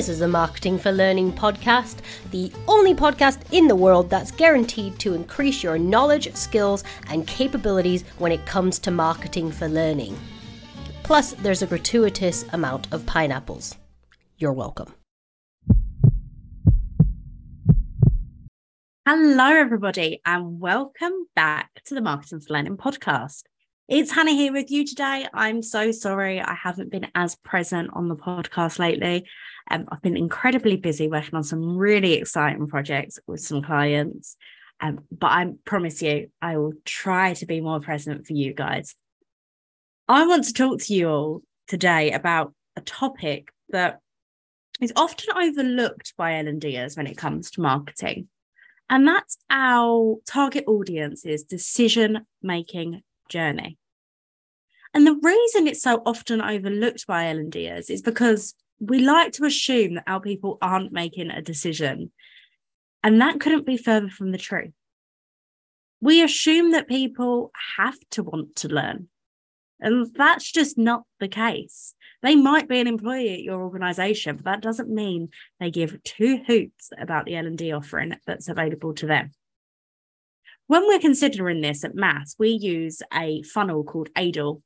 This is a Marketing for Learning podcast, the only podcast in the world that's guaranteed to increase your knowledge, skills, and capabilities when it comes to marketing for learning. Plus, there's a gratuitous amount of pineapples. You're welcome. Hello, everybody, and welcome back to the Marketing for Learning podcast. It's Hannah here with you today. I'm so sorry I haven't been as present on the podcast lately. Um, I've been incredibly busy working on some really exciting projects with some clients. Um, but I promise you, I will try to be more present for you guys. I want to talk to you all today about a topic that is often overlooked by L&Ders when it comes to marketing. And that's our target audience's decision making journey. And the reason it's so often overlooked by L&Ders is because we like to assume that our people aren't making a decision. And that couldn't be further from the truth. We assume that people have to want to learn. And that's just not the case. They might be an employee at your organization, but that doesn't mean they give two hoots about the L&D offering that's available to them. When we're considering this at MAAS, we use a funnel called AIDAL,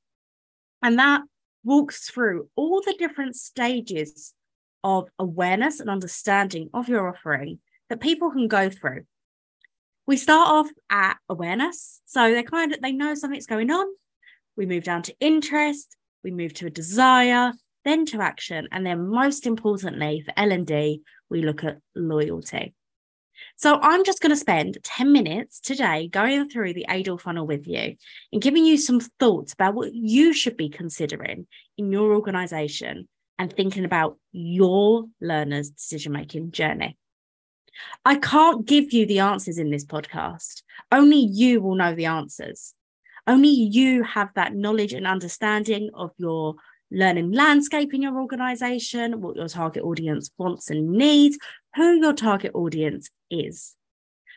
and that walks through all the different stages of awareness and understanding of your offering that people can go through. We start off at awareness. So they kind of they know something's going on. We move down to interest, we move to a desire, then to action, and then most importantly for L&D, we look at loyalty. So I'm just going to spend 10 minutes today going through the AIDAL funnel with you and giving you some thoughts about what you should be considering in your organization and thinking about your learners' decision making journey. I can't give you the answers in this podcast. Only you will know the answers. Only you have that knowledge and understanding of your learning landscape in your organization, what your target audience wants and needs, who your target audience is.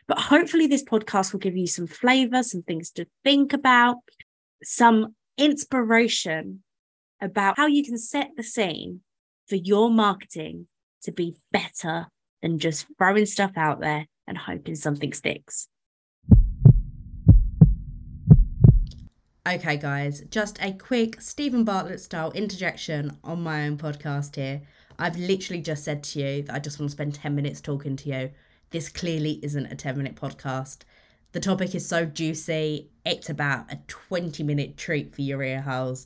But hopefully, this podcast will give you some flavor, some things to think about, some inspiration about how you can set the scene for your marketing to be better than just throwing stuff out there and hoping something sticks. Okay, guys, just a quick Steven Bartlett style interjection on my own podcast here. I've literally just said to you that I just want to spend 10 minutes talking to you. This clearly isn't a 10 minute podcast. The topic is so juicy, it's about a 20 minute treat for your ear holes.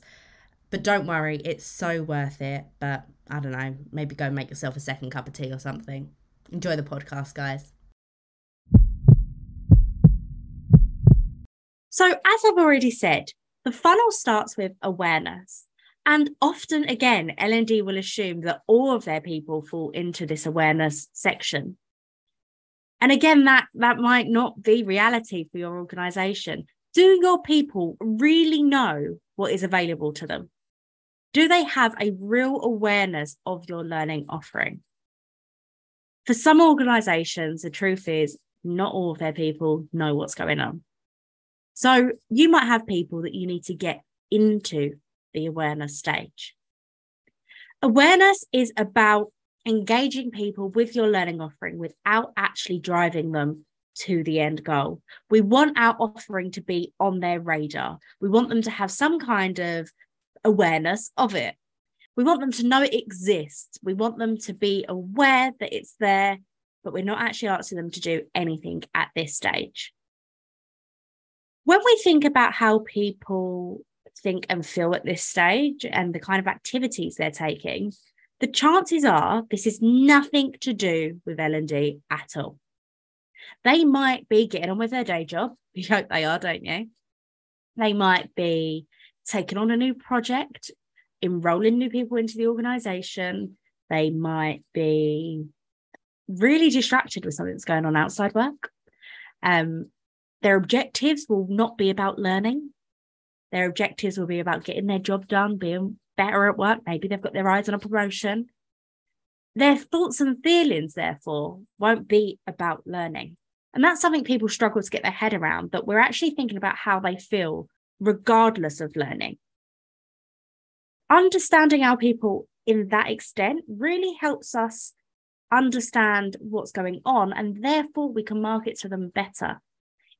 But don't worry, it's so worth it. But I don't know, maybe go make yourself a second cup of tea or something. Enjoy the podcast, guys. So, as I've already said, the funnel starts with awareness. And often, again, L&D will assume that all of their people fall into this awareness section. And again, that, that might not be reality for your organization. Do your people really know what is available to them? Do they have a real awareness of your learning offering? For some organizations, the truth is not all of their people know what's going on. So you might have people that you need to get into the awareness stage. Awareness is about engaging people with your learning offering without actually driving them to the end goal. We want our offering to be on their radar. We want them to have some kind of awareness of it. We want them to know it exists. We want them to be aware that it's there, but we're not actually asking them to do anything at this stage. When we think about how people think and feel at this stage and the kind of activities they're taking, the chances are this is nothing to do with L&D at all. They might be getting on with their day job. You hope they are, don't you? They might be taking on a new project, enrolling new people into the organization. They might be really distracted with something that's going on outside work. Um, their objectives will not be about learning. Their objectives will be about getting their job done, being better at work. Maybe they've got their eyes on a promotion. Their thoughts and feelings, therefore, won't be about learning. And that's something people struggle to get their head around that we're actually thinking about how they feel regardless of learning. Understanding our people in that extent really helps us understand what's going on and therefore we can market to them better.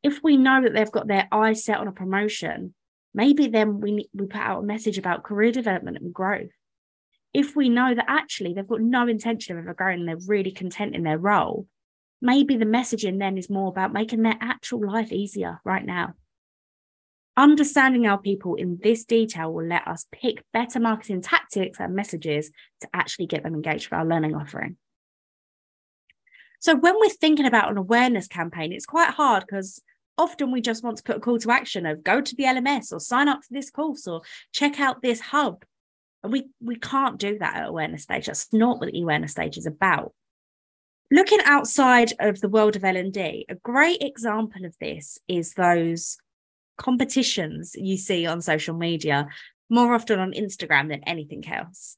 If we know that they've got their eyes set on a promotion, maybe then we, we put out a message about career development and growth. If we know that actually they've got no intention of ever growing and they're really content in their role, maybe the messaging then is more about making their actual life easier right now. Understanding our people in this detail will let us pick better marketing tactics and messages to actually get them engaged with our learning offering. So, when we're thinking about an awareness campaign, it's quite hard because often we just want to put a call to action of go to the LMS or sign up for this course or check out this hub. And we, we can't do that at awareness stage. That's not what the awareness stage is about. Looking outside of the world of L&D, a great example of this is those competitions you see on social media, more often on Instagram than anything else.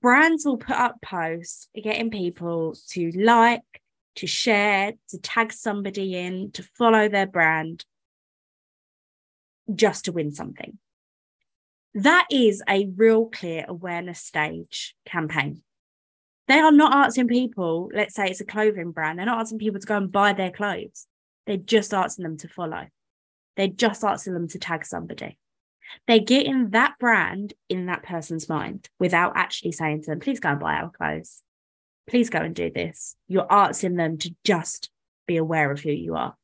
Brands will put up posts getting people to like, to share, to tag somebody in, to follow their brand, just to win something. That is a real clear awareness stage campaign. They are not asking people, let's say it's a clothing brand, they're not asking people to go and buy their clothes. They're just asking them to follow. They're just asking them to tag somebody. They're getting that brand in that person's mind without actually saying to them, please go and buy our clothes. Please go and do this. Your art's in them to just be aware of who you are.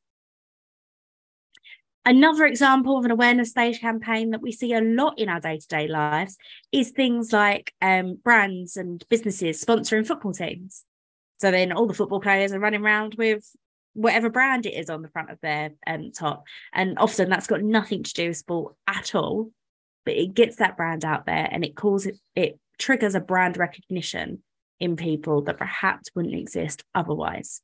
Another example of an awareness stage campaign that we see a lot in our day to day lives is things like um, brands and businesses sponsoring football teams. So then all the football players are running around with whatever brand it is on the front of their um, top. And often that's got nothing to do with sport at all, but it gets that brand out there and it calls it, it triggers a brand recognition in people that perhaps wouldn't exist otherwise.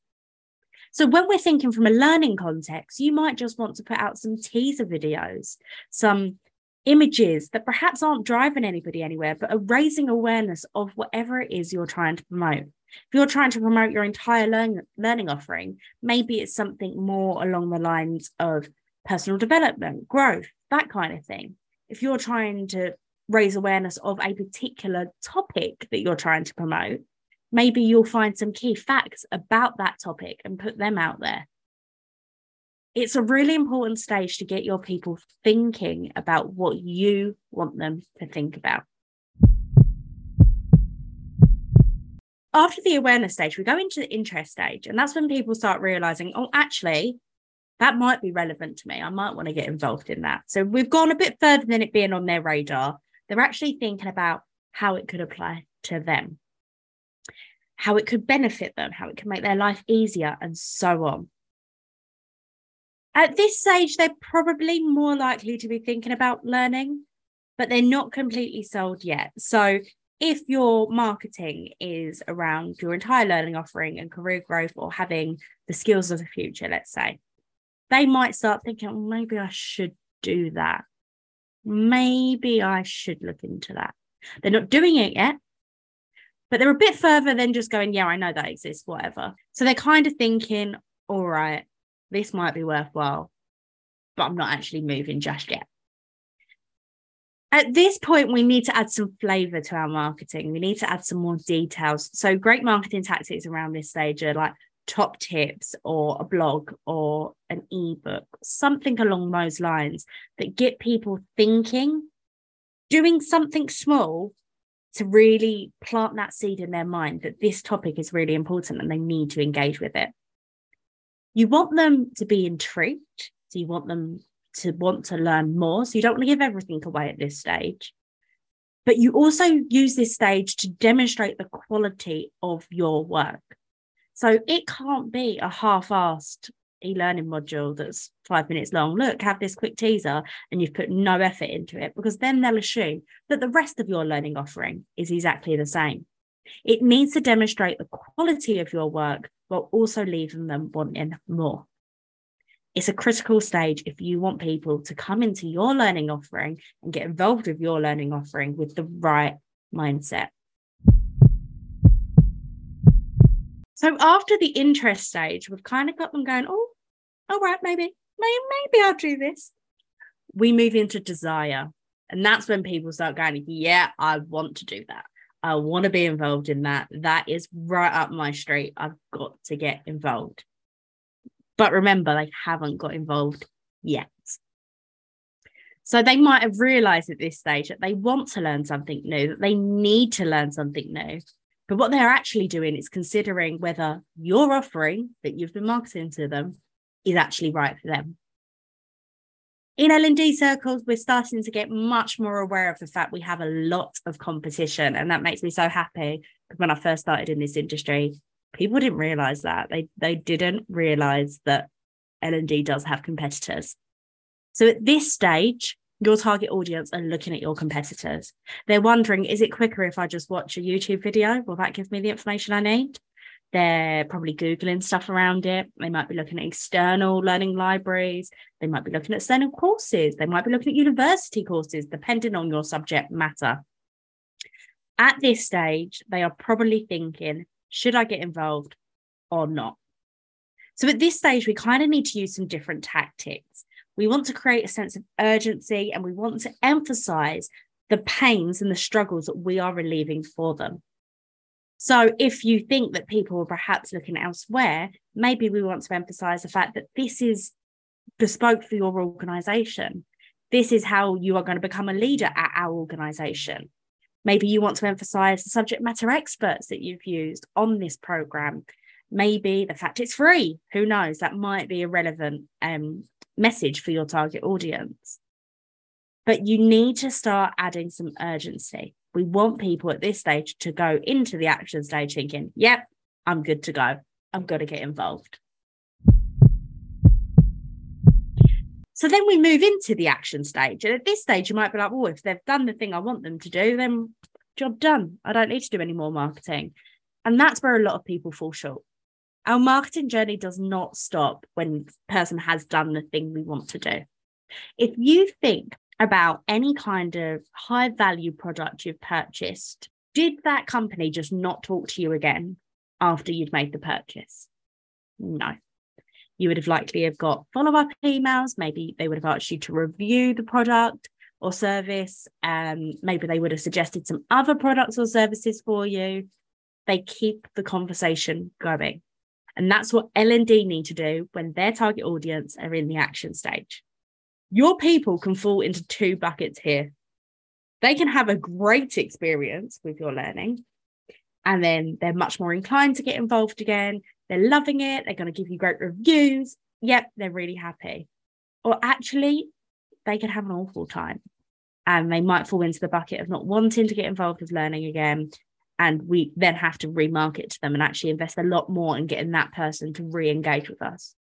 So when we're thinking from a learning context, you might just want to put out some teaser videos, some images that perhaps aren't driving anybody anywhere, but are raising awareness of whatever it is you're trying to promote. If you're trying to promote your entire learn- learning offering, maybe it's something more along the lines of personal development, growth, that kind of thing. If you're trying to raise awareness of a particular topic that you're trying to promote, maybe you'll find some key facts about that topic and put them out there. It's a really important stage to get your people thinking about what you want them to think about. after the awareness stage, we go into the interest stage, and that's when people start realizing, oh, actually, that might be relevant to me. I might want to get involved in that. So we've gone a bit further than it being on their radar. They're actually thinking about how it could apply to them, how it could benefit them, how it can make their life easier, and so on. At this stage, they're probably more likely to be thinking about learning, but they're not completely sold yet. So if your marketing is around your entire learning offering and career growth or having the skills of the future, let's say, they might start thinking, well, maybe I should do that. Maybe I should look into that. They're not doing it yet, but they're a bit further than just going, yeah, I know that exists, whatever. So they're kind of thinking, all right, this might be worthwhile, but I'm not actually moving just yet at this point, we need to add some flavor to our marketing. We need to add some more details. So, great marketing tactics around this stage are like top tips or a blog or an ebook, something along those lines that get people thinking, doing something small to really plant that seed in their mind that this topic is really important and they need to engage with it. You want them to be intrigued. So, you want them to want to learn more. So you don't want to give everything away at this stage. But you also use this stage to demonstrate the quality of your work. So it can't be a half assed e learning module that's five minutes long. Look, have this quick teaser, and you've put no effort into it because then they'll assume that the rest of your learning offering is exactly the same. It needs to demonstrate the quality of your work while also leaving them wanting more. It's a critical stage if you want people to come into your learning offering and get involved with your learning offering with the right mindset. So after the interest stage, we've kind of got them going, oh, all right, maybe, maybe, maybe I'll do this. We move into desire. And that's when people start going, yeah, I want to do that. I want to be involved in that. That is right up my street. I've got to get involved. But remember, they haven't got involved yet. So they might have realized at this stage that they want to learn something new, that they need to learn something new. But what they're actually doing is considering whether your offering that you've been marketing to them is actually right for them. In L&D circles, we're starting to get much more aware of the fact we have a lot of competition. And that makes me so happy. because When I first started in this industry, people didn't realize that. They, they didn't realize that L&D does have competitors. So at this stage, your target audience are looking at your competitors. They're wondering, is it quicker if I just watch a YouTube video? Will that give me the information I need? They're probably Googling stuff around it. They might be looking at external learning libraries. They might be looking at external courses. They might be looking at university courses, depending on your subject matter. At this stage, they are probably thinking, should I get involved or not? So at this stage, we kind of need to use some different tactics. We want to create a sense of urgency and we want to emphasize the pains and the struggles that we are relieving for them. So if you think that people are perhaps looking elsewhere, maybe we want to emphasize the fact that this is bespoke for your organization. This is how you are going to become a leader at our organization. Maybe you want to emphasize the subject matter experts that you've used on this program. Maybe the fact it's free. Who knows? That might be a relevant um, message for your target audience. But you need to start adding some urgency we want people at this stage to go into the action stage thinking, yep, I'm good to go. I'm going to get involved. So then we move into the action stage. And at this stage, you might be like, well, if they've done the thing I want them to do, then job done. I don't need to do any more marketing. And that's where a lot of people fall short. Our marketing journey does not stop when person has done the thing we want to do. If you think about any kind of high value product you've purchased, did that company just not talk to you again after you'd made the purchase? No. You would have likely have got follow-up emails. Maybe they would have asked you to review the product or service. Um, maybe they would have suggested some other products or services for you. They keep the conversation going. And that's what L&D need to do when their target audience are in the action stage. Your people can fall into two buckets here. They can have a great experience with your learning, and then they're much more inclined to get involved again. They're loving it. They're going to give you great reviews. Yep, they're really happy. Or actually, they could have an awful time and they might fall into the bucket of not wanting to get involved with learning again. And we then have to remarket to them and actually invest a lot more in getting that person to re engage with us.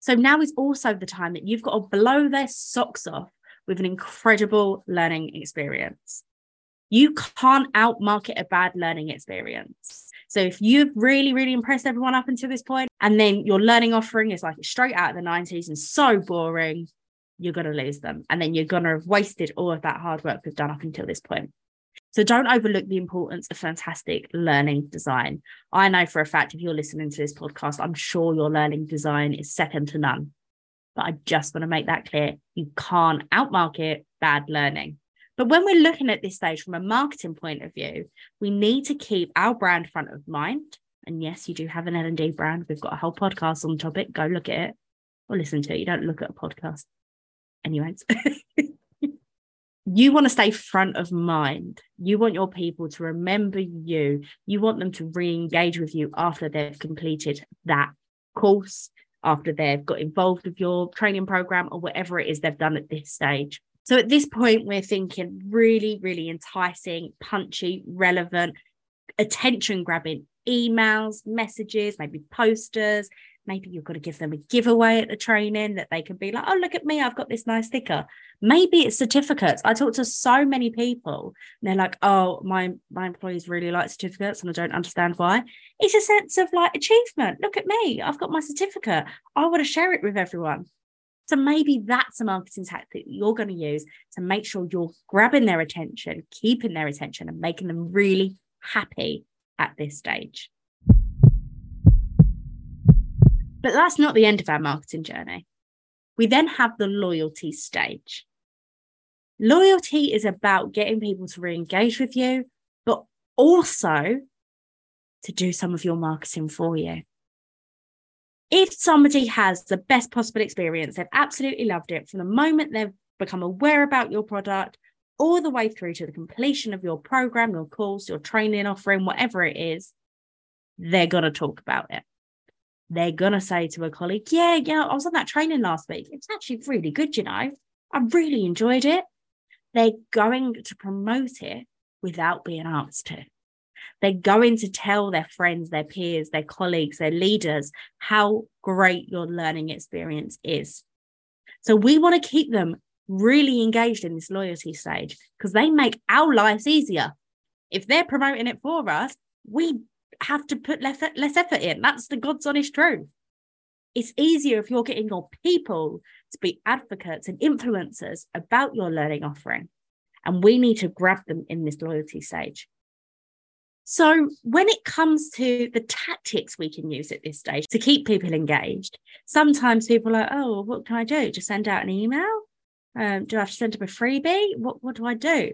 So now is also the time that you've got to blow their socks off with an incredible learning experience. You can't outmarket a bad learning experience. So if you've really, really impressed everyone up until this point, and then your learning offering is like straight out of the 90s and so boring, you're going to lose them. And then you're going to have wasted all of that hard work we've done up until this point. So don't overlook the importance of fantastic learning design. I know for a fact if you're listening to this podcast, I'm sure your learning design is second to none. But I just want to make that clear. You can't outmarket bad learning. But when we're looking at this stage from a marketing point of view, we need to keep our brand front of mind. And yes, you do have an L&D brand. We've got a whole podcast on the topic. Go look at it or listen to it. You don't look at a podcast. Anyways. you want to stay front of mind. You want your people to remember you. You want them to re engage with you after they've completed that course, after they've got involved with your training program or whatever it is they've done at this stage. So at this point, we're thinking really, really enticing, punchy, relevant, attention grabbing emails, messages, maybe posters, maybe you've got to give them a giveaway at the training that they can be like, oh, look at me, I've got this nice sticker. Maybe it's certificates. I talk to so many people, and they're like, oh, my my employees really like certificates, and I don't understand why. It's a sense of like achievement. Look at me, I've got my certificate. I want to share it with everyone. So maybe that's a marketing tactic you're going to use to make sure you're grabbing their attention, keeping their attention, and making them really happy at this stage. But that's not the end of our marketing journey. We then have the loyalty stage. Loyalty is about getting people to re engage with you, but also to do some of your marketing for you. If somebody has the best possible experience, they've absolutely loved it from the moment they've become aware about your product all the way through to the completion of your program, your course, your training offering, whatever it is, they're going to talk about it. They're going to say to a colleague, Yeah, yeah, I was on that training last week. It's actually really good, you know. I really enjoyed it. They're going to promote it without being asked to. They're going to tell their friends, their peers, their colleagues, their leaders how great your learning experience is. So we want to keep them really engaged in this loyalty stage because they make our lives easier. If they're promoting it for us, we have to put less, less effort in. That's the God's honest truth. It's easier if you're getting your people to be advocates and influencers about your learning offering. And we need to grab them in this loyalty stage. So, when it comes to the tactics we can use at this stage to keep people engaged, sometimes people are, oh, what can I do? Just send out an email? Um, do I have to send them a freebie? What, what do I do?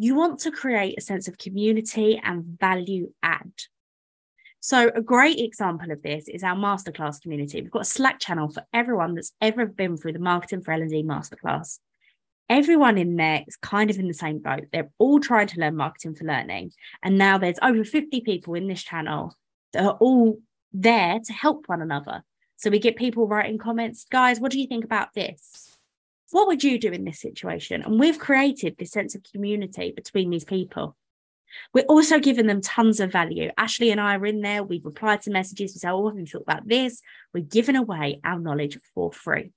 You want to create a sense of community and value add. So, a great example of this is our masterclass community. We've got a Slack channel for everyone that's ever been through the Marketing for L&D masterclass. Everyone in there is kind of in the same boat. They're all trying to learn marketing for learning. And now there's over 50 people in this channel that are all there to help one another. So we get people writing comments, guys, what do you think about this? What would you do in this situation? And we've created this sense of community between these people. We're also giving them tons of value. Ashley and I are in there. We've replied to messages. We say, Oh, have you thought about this? We're giving away our knowledge for free.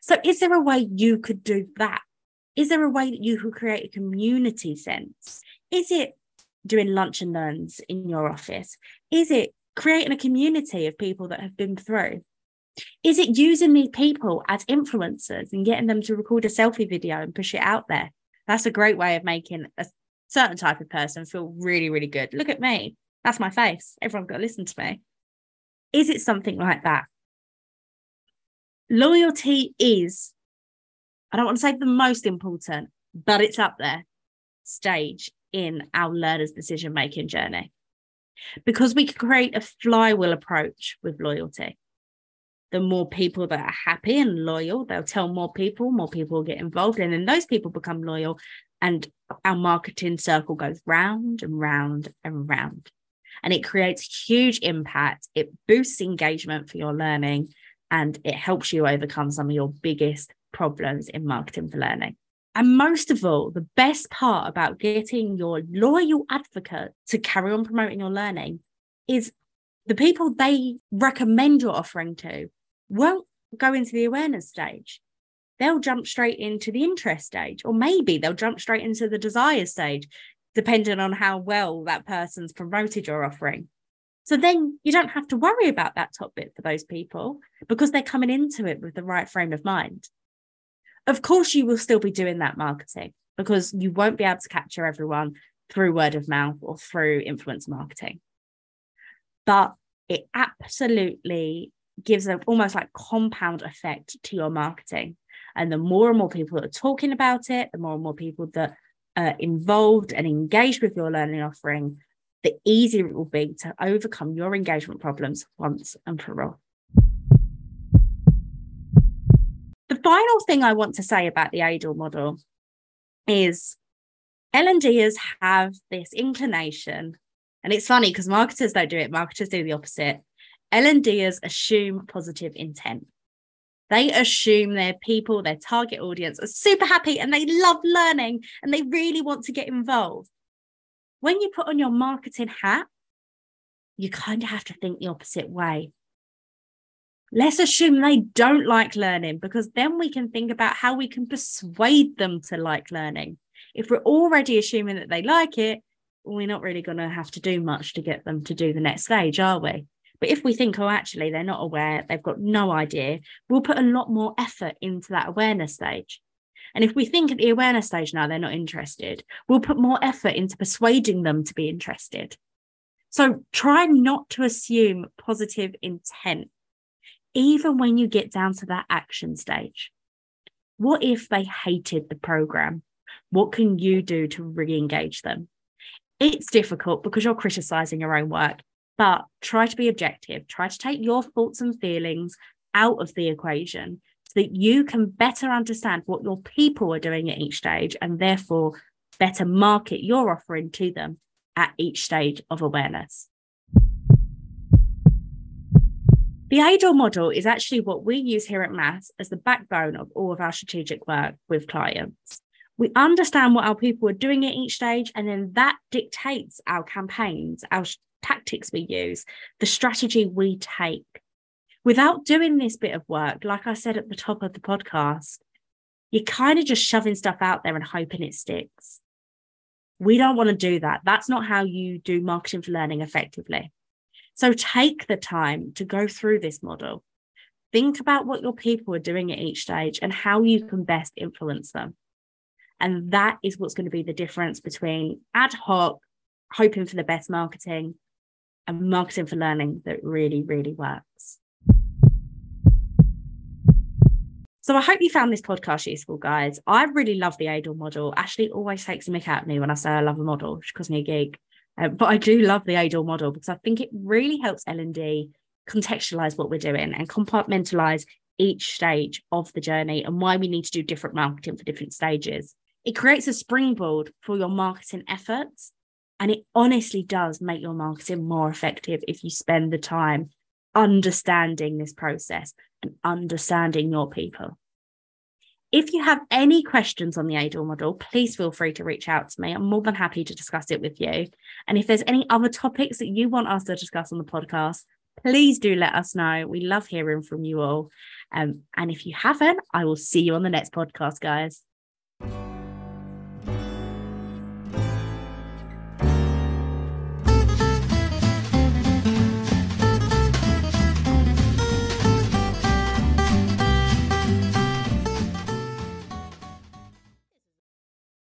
So, is there a way you could do that? Is there a way that you could create a community sense? Is it doing lunch and learns in your office? Is it creating a community of people that have been through? Is it using these people as influencers and getting them to record a selfie video and push it out there? That's a great way of making a certain type of person feel really, really good. Look at me. That's my face. Everyone's got to listen to me. Is it something like that? Loyalty is, I don't want to say the most important, but it's up there stage in our learners' decision making journey because we can create a flywheel approach with loyalty the more people that are happy and loyal, they'll tell more people, more people will get involved, and then those people become loyal, and our marketing circle goes round and round and round. And it creates huge impact. It boosts engagement for your learning and it helps you overcome some of your biggest problems in marketing for learning. And most of all, the best part about getting your loyal advocate to carry on promoting your learning is the people they recommend your offering to won't go into the awareness stage. They'll jump straight into the interest stage, or maybe they'll jump straight into the desire stage, depending on how well that person's promoted your offering. So then you don't have to worry about that top bit for those people because they're coming into it with the right frame of mind. Of course, you will still be doing that marketing because you won't be able to capture everyone through word of mouth or through influence marketing. But it absolutely gives an almost like compound effect to your marketing. And the more and more people that are talking about it, the more and more people that are involved and engaged with your learning offering, the easier it will be to overcome your engagement problems once and for all. The final thing I want to say about the AIDAL model is L&Ders have this inclination, and it's funny because marketers don't do it, marketers do the opposite. L&Ders assume positive intent. They assume their people, their target audience are super happy and they love learning and they really want to get involved. When you put on your marketing hat, you kind of have to think the opposite way. Let's assume they don't like learning because then we can think about how we can persuade them to like learning. If we're already assuming that they like it, we're not really going to have to do much to get them to do the next stage, are we? But if we think, oh, actually, they're not aware, they've got no idea, we'll put a lot more effort into that awareness stage. And if we think at the awareness stage now they're not interested, we'll put more effort into persuading them to be interested. So try not to assume positive intent, even when you get down to that action stage. What if they hated the program? What can you do to re engage them? It's difficult because you're criticizing your own work, but try to be objective. Try to take your thoughts and feelings out of the equation so that you can better understand what your people are doing at each stage and therefore better market your offering to them at each stage of awareness. The AIDAL model is actually what we use here at MAAS as the backbone of all of our strategic work with clients. We understand what our people are doing at each stage, and then that dictates our campaigns, our tactics we use, the strategy we take. Without doing this bit of work, like I said at the top of the podcast, you're kind of just shoving stuff out there and hoping it sticks. We don't want to do that. That's not how you do marketing for learning effectively. So take the time to go through this model. Think about what your people are doing at each stage and how you can best influence them. And that is what's going to be the difference between ad hoc, hoping for the best marketing, and marketing for learning that really, really works. So I hope you found this podcast useful, guys. I really love the AIDAL model. Ashley always takes a mick at me when I say I love a model. She calls me a geek. Um, but I do love the AIDAL model because I think it really helps L&D contextualize what we're doing and compartmentalize each stage of the journey and why we need to do different marketing for different stages. It creates a springboard for your marketing efforts. And it honestly does make your marketing more effective if you spend the time understanding this process and understanding your people. If you have any questions on the AIDAL model, please feel free to reach out to me. I'm more than happy to discuss it with you. And if there's any other topics that you want us to discuss on the podcast, please do let us know. We love hearing from you all. Um, and if you haven't, I will see you on the next podcast, guys.